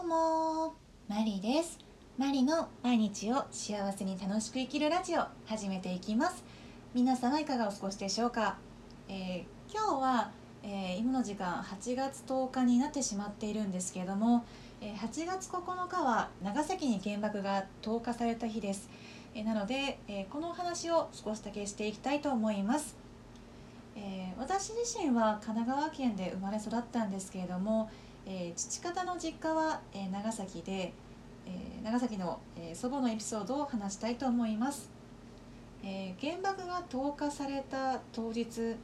どうもマリです。マリの毎日を幸せに楽しく生きるラジオ始めていきます。皆様いかがお過ごしでしょうか、えー、今日は、えー、今の時間8月10日になってしまっているんですけれども、えー、8月9日は長崎に原爆が投下された日です、えなので、えこのお話を少しだけしていきたいと思います。えー、私自身は神奈川県で生まれ育ったんですけれども、えー、父方の実家は、えー、長崎で、え長崎の、え祖母のエピソードを話したいと思います、え原爆が投下された当日、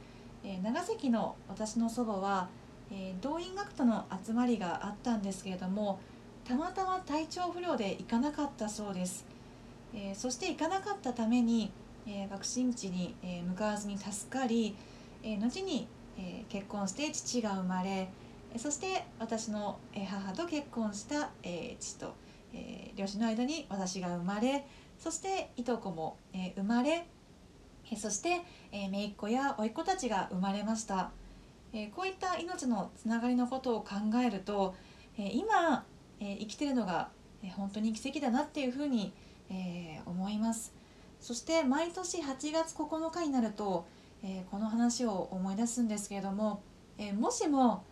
え長崎の私の祖母は、え動員学徒の集まりがあったんですけれどもたまたま体調不良で行かなかったそうです、えそして行かなかったために、え爆心地に、え向かわずに助かりえー、後に、えー、結婚して父が生まれそして私の母と結婚した、父と、両親の間に私が生まれそしていとこも、生まれそして、姪っ子や甥っ子たちが生まれました、こういった命のつながりのことを考えると、今、生きてるのが、本当に奇跡だなっていうふうに、思います。そして毎年8月9日になると、この話を思い出すんですけれども、もしも、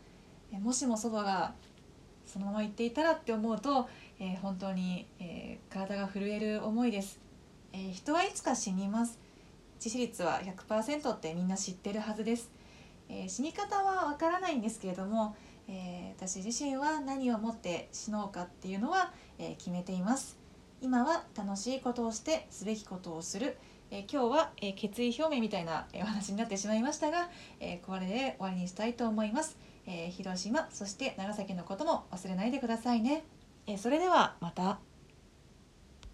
えもしも祖母がそのまま言っていたらって思うと、え本当に、え体が震える思いです、え人はいつか死にます。致死率は100%ってみんな知ってるはずです、え死に方はわからないんですけれども、え私自身は何をもって死のうかっていうのは、え決めています。今は楽しいことをしてすべきことをする。えー、今日は、えー、決意表明みたいな、えお話になってしまいましたが、えこれで終わりにしたいと思います、え広島そして長崎のことも忘れないでくださいね、えそれではまた。